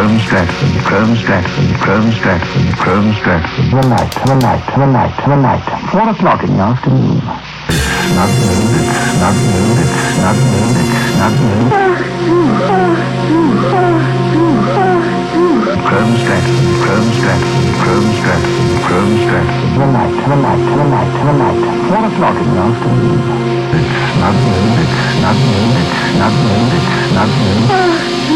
Chrome Stratford, Chrome Stratford, Chrome Stratford, Chrome Stratford. The night, the night, the night, the night. Four o'clock in the afternoon. It's not noon, it's not noon, it's not noon, it's not noon. Chrome Stratford, Chrome Stratford, Chrome Stratford, Chrome Stratford. The night, the night, the night, the night. Four o'clock in the afternoon. It's not noon, it's not noon, it's not noon, it's not noon.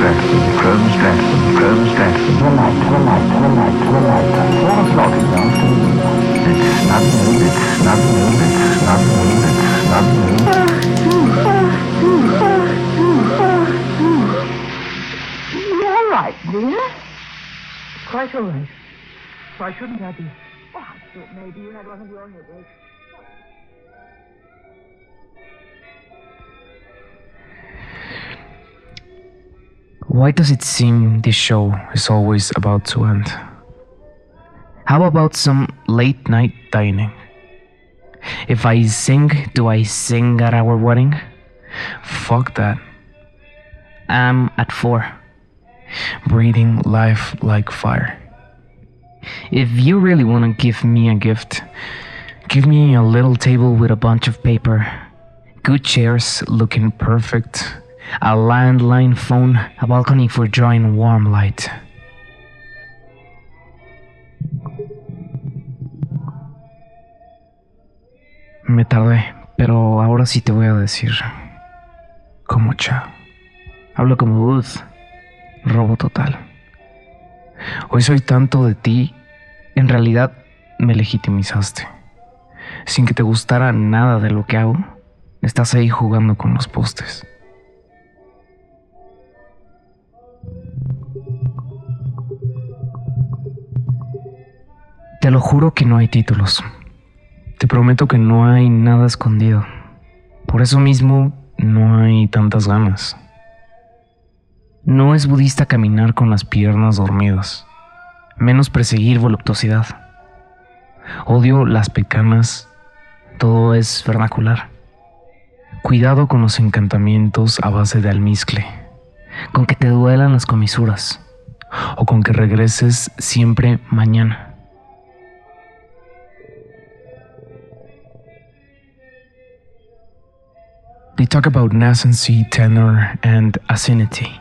Stratford, Chrome Stratford, Chrome Stratford. The night, the night, the night, the night. Four o'clock in the afternoon. It's not noon, it's not noon, it's not noon, it's not noon. All right, dear. Quite all right. Why shouldn't I be? Oh, I thought maybe you had one of your headaches. Why does it seem this show is always about to end? How about some late night dining? If I sing, do I sing at our wedding? Fuck that. I'm at four, breathing life like fire. If you really want to give me a gift, give me a little table with a bunch of paper, good chairs looking perfect, a landline phone, a balcony for drawing warm light. Me tardé, pero ahora sí te voy a decir. Como cha. Hablo como Booth. Robo total. Hoy soy tanto de ti, en realidad me legitimizaste. Sin que te gustara nada de lo que hago, estás ahí jugando con los postes. Te lo juro que no hay títulos. Te prometo que no hay nada escondido. Por eso mismo no hay tantas ganas. No es budista caminar con las piernas dormidas, menos perseguir voluptuosidad. Odio las pecanas, todo es vernacular. Cuidado con los encantamientos a base de almizcle, con que te duelan las comisuras, o con que regreses siempre mañana. They talk about nascency, tenor, and acidity.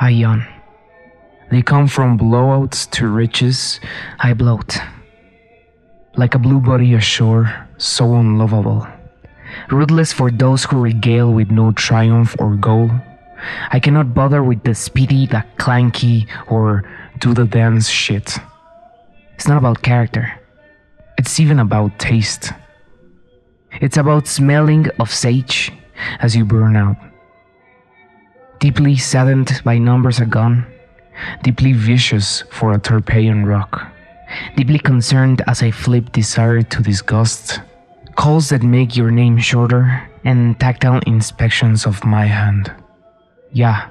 I yawn. They come from blowouts to riches. I bloat. Like a blue body ashore, so unlovable. Ruthless for those who regale with no triumph or goal. I cannot bother with the speedy, the clanky, or do the dance shit. It's not about character. It's even about taste. It's about smelling of sage as you burn out. Deeply saddened by numbers are gone, deeply vicious for a Tarpeian rock, deeply concerned as I flip desire to disgust, calls that make your name shorter, and tactile inspections of my hand. Yeah,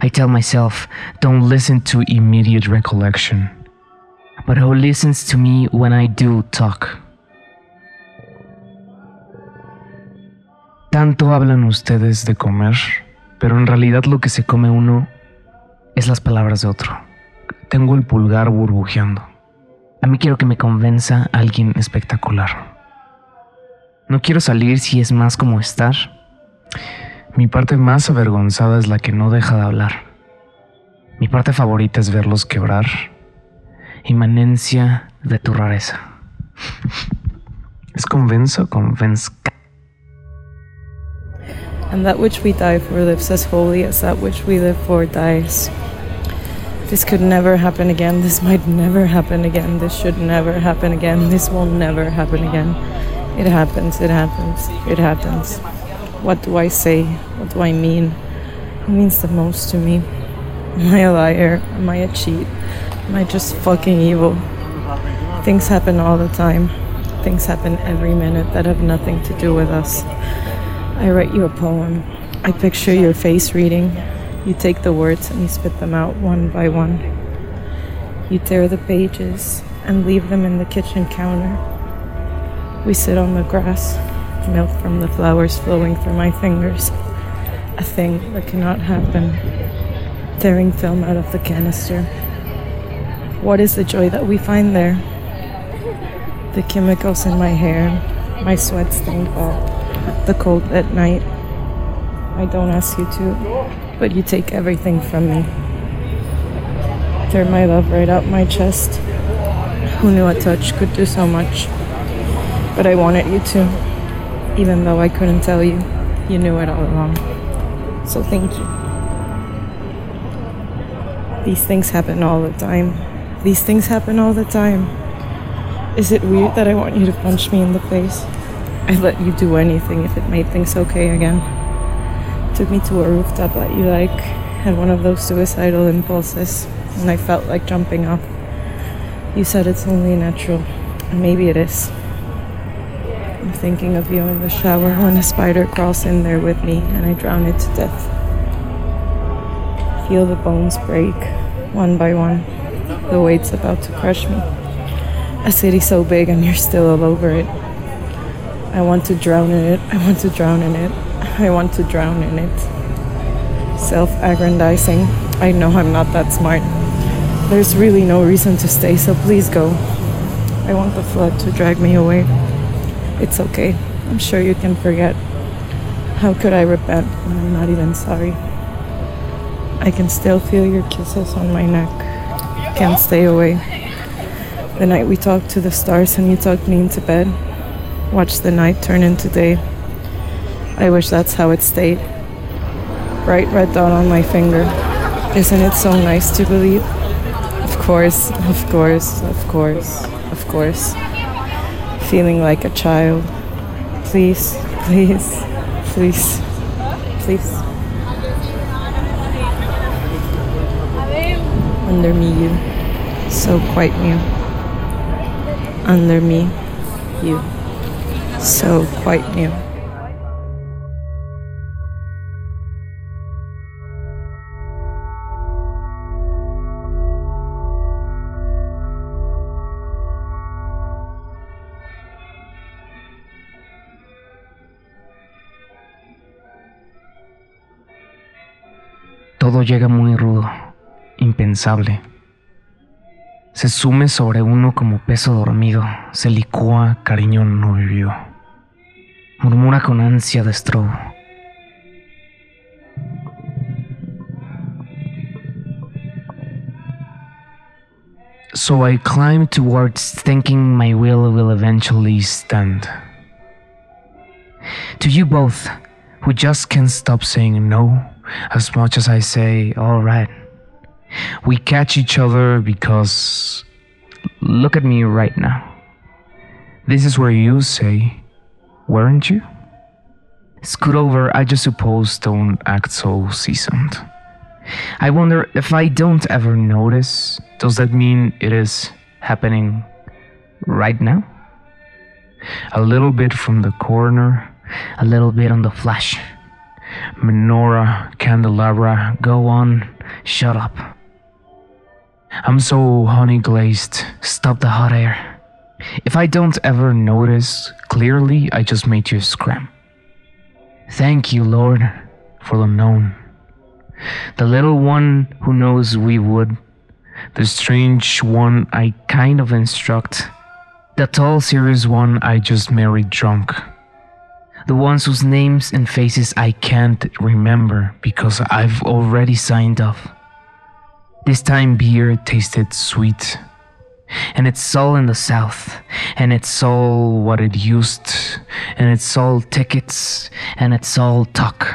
I tell myself, don't listen to immediate recollection. But who listens to me when I do talk? Tanto hablan ustedes de comer, pero en realidad lo que se come uno es las palabras de otro. Tengo el pulgar burbujeando. A mí quiero que me convenza alguien espectacular. No quiero salir si es más como estar. Mi parte más avergonzada es la que no deja de hablar. Mi parte favorita es verlos quebrar. Inmanencia de tu rareza. ¿Es convenzo o convenzca? And that which we die for lives as holy as that which we live for dies. This could never happen again. This might never happen again. This should never happen again. This will never happen again. It happens, it happens, it happens. What do I say? What do I mean? Who means the most to me? Am I a liar? Am I a cheat? Am I just fucking evil? Things happen all the time. Things happen every minute that have nothing to do with us. I write you a poem. I picture your face reading. You take the words and you spit them out one by one. You tear the pages and leave them in the kitchen counter. We sit on the grass, milk from the flowers flowing through my fingers. A thing that cannot happen. Tearing film out of the canister. What is the joy that we find there? The chemicals in my hair, my sweat stained wall, the cold at night. I don't ask you to, but you take everything from me. Tear my love right out my chest. Who knew a touch could do so much? But I wanted you to, even though I couldn't tell you. You knew it all along. So thank you. These things happen all the time. These things happen all the time. Is it weird that I want you to punch me in the face? I'd let you do anything if it made things okay again. Took me to a rooftop that you like, had one of those suicidal impulses, and I felt like jumping off. You said it's only natural, and maybe it is. I'm thinking of you in the shower when a spider crawls in there with me and I drown it to death. Feel the bones break, one by one. The weight's about to crush me. A city so big and you're still all over it. I want to drown in it. I want to drown in it. I want to drown in it. Self aggrandizing. I know I'm not that smart. There's really no reason to stay, so please go. I want the flood to drag me away. It's okay. I'm sure you can forget. How could I repent when I'm not even sorry? I can still feel your kisses on my neck. Can't stay away. The night we talked to the stars and you tucked me into bed. Watch the night turn into day. I wish that's how it stayed. Bright red dot on my finger. Isn't it so nice to believe? Of course, of course, of course, of course. Feeling like a child. Please, please, please, please. Under me, you. So quite new. Under me, you. So quite new. Todo llega muy rudo, impensable. Se sume sobre uno como peso dormido, se licúa cariño no vivido. Murmura con ansia de estrobo. So I climb towards thinking my will will eventually stand. To you both, who just can't stop saying no as much as I say, alright. We catch each other because look at me right now. This is where you say, weren't you? Scoot over, I just suppose don't act so seasoned. I wonder if I don't ever notice, does that mean it is happening right now? A little bit from the corner, a little bit on the flash. Menorah, candelabra, go on, shut up. I'm so honey glazed, stop the hot air. If I don't ever notice clearly, I just made you scram. Thank you, Lord, for the known. The little one who knows we would, the strange one I kind of instruct, the tall, serious one I just married drunk. The ones whose names and faces I can't remember because I've already signed off. This time beer tasted sweet. And it's all in the south. And it's all what it used. And it's all tickets. And it's all talk.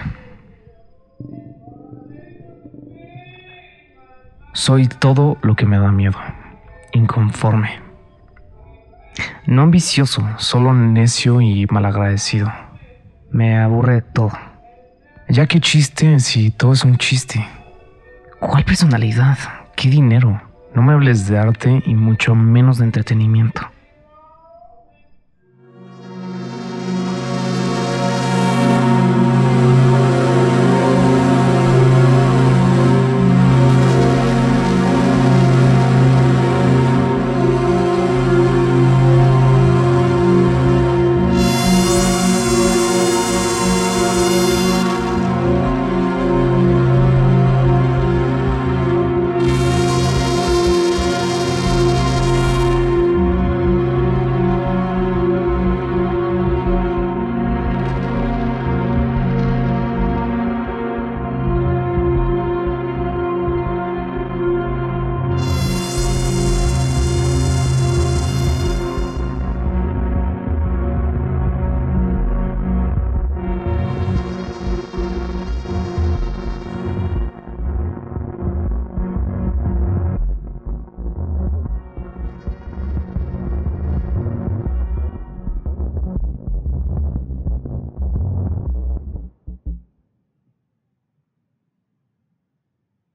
Soy todo lo que me da miedo. Inconforme. No ambicioso, solo necio y malagradecido. Me aburre todo. Ya que chiste si todo es un chiste. ¿Cuál personalidad? ¿Qué dinero? No me hables de arte y mucho menos de entretenimiento.